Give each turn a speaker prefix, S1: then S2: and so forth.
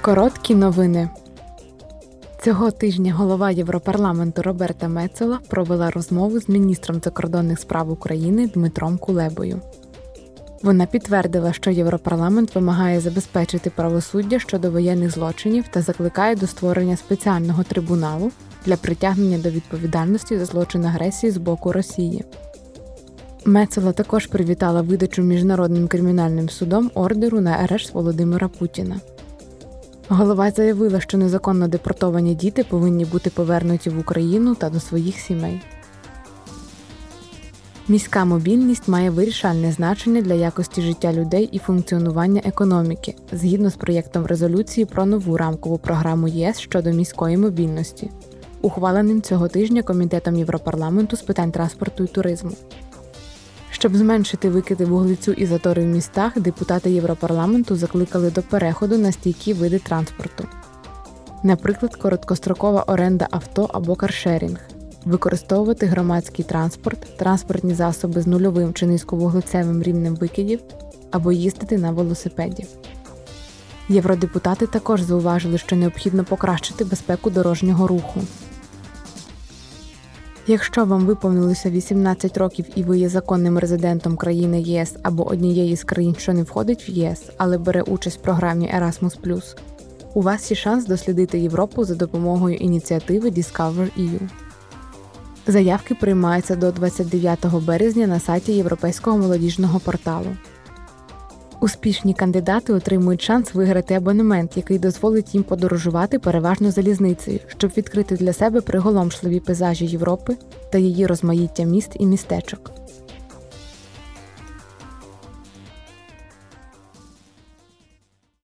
S1: Короткі новини. Цього тижня голова Європарламенту Роберта Мецола провела розмову з міністром закордонних справ України Дмитром Кулебою. Вона підтвердила, що Європарламент вимагає забезпечити правосуддя щодо воєнних злочинів та закликає до створення спеціального трибуналу для притягнення до відповідальності за злочин агресії з боку Росії. Мецола також привітала видачу міжнародним кримінальним судом ордеру на арешт Володимира Путіна. Голова заявила, що незаконно депортовані діти повинні бути повернуті в Україну та до своїх сімей. Міська мобільність має вирішальне значення для якості життя людей і функціонування економіки згідно з проєктом резолюції про нову рамкову програму ЄС щодо міської мобільності, ухваленим цього тижня Комітетом Європарламенту з питань транспорту і туризму. Щоб зменшити викиди вуглецю і затори в містах, депутати Європарламенту закликали до переходу на стійкі види транспорту, наприклад, короткострокова оренда авто або каршерінг, використовувати громадський транспорт, транспортні засоби з нульовим чи низьковуглецевим рівнем викидів або їздити на велосипеді. Євродепутати також зауважили, що необхідно покращити безпеку дорожнього руху. Якщо вам виповнилося 18 років і ви є законним резидентом країни ЄС або однієї з країн, що не входить в ЄС, але бере участь в програмі Erasmus+, у вас є шанс дослідити Європу за допомогою ініціативи Discover EU. Заявки приймаються до 29 березня на сайті Європейського молодіжного порталу. Успішні кандидати отримують шанс виграти абонемент, який дозволить їм подорожувати переважно залізницею, щоб відкрити для себе приголомшливі пейзажі Європи та її розмаїття міст і містечок.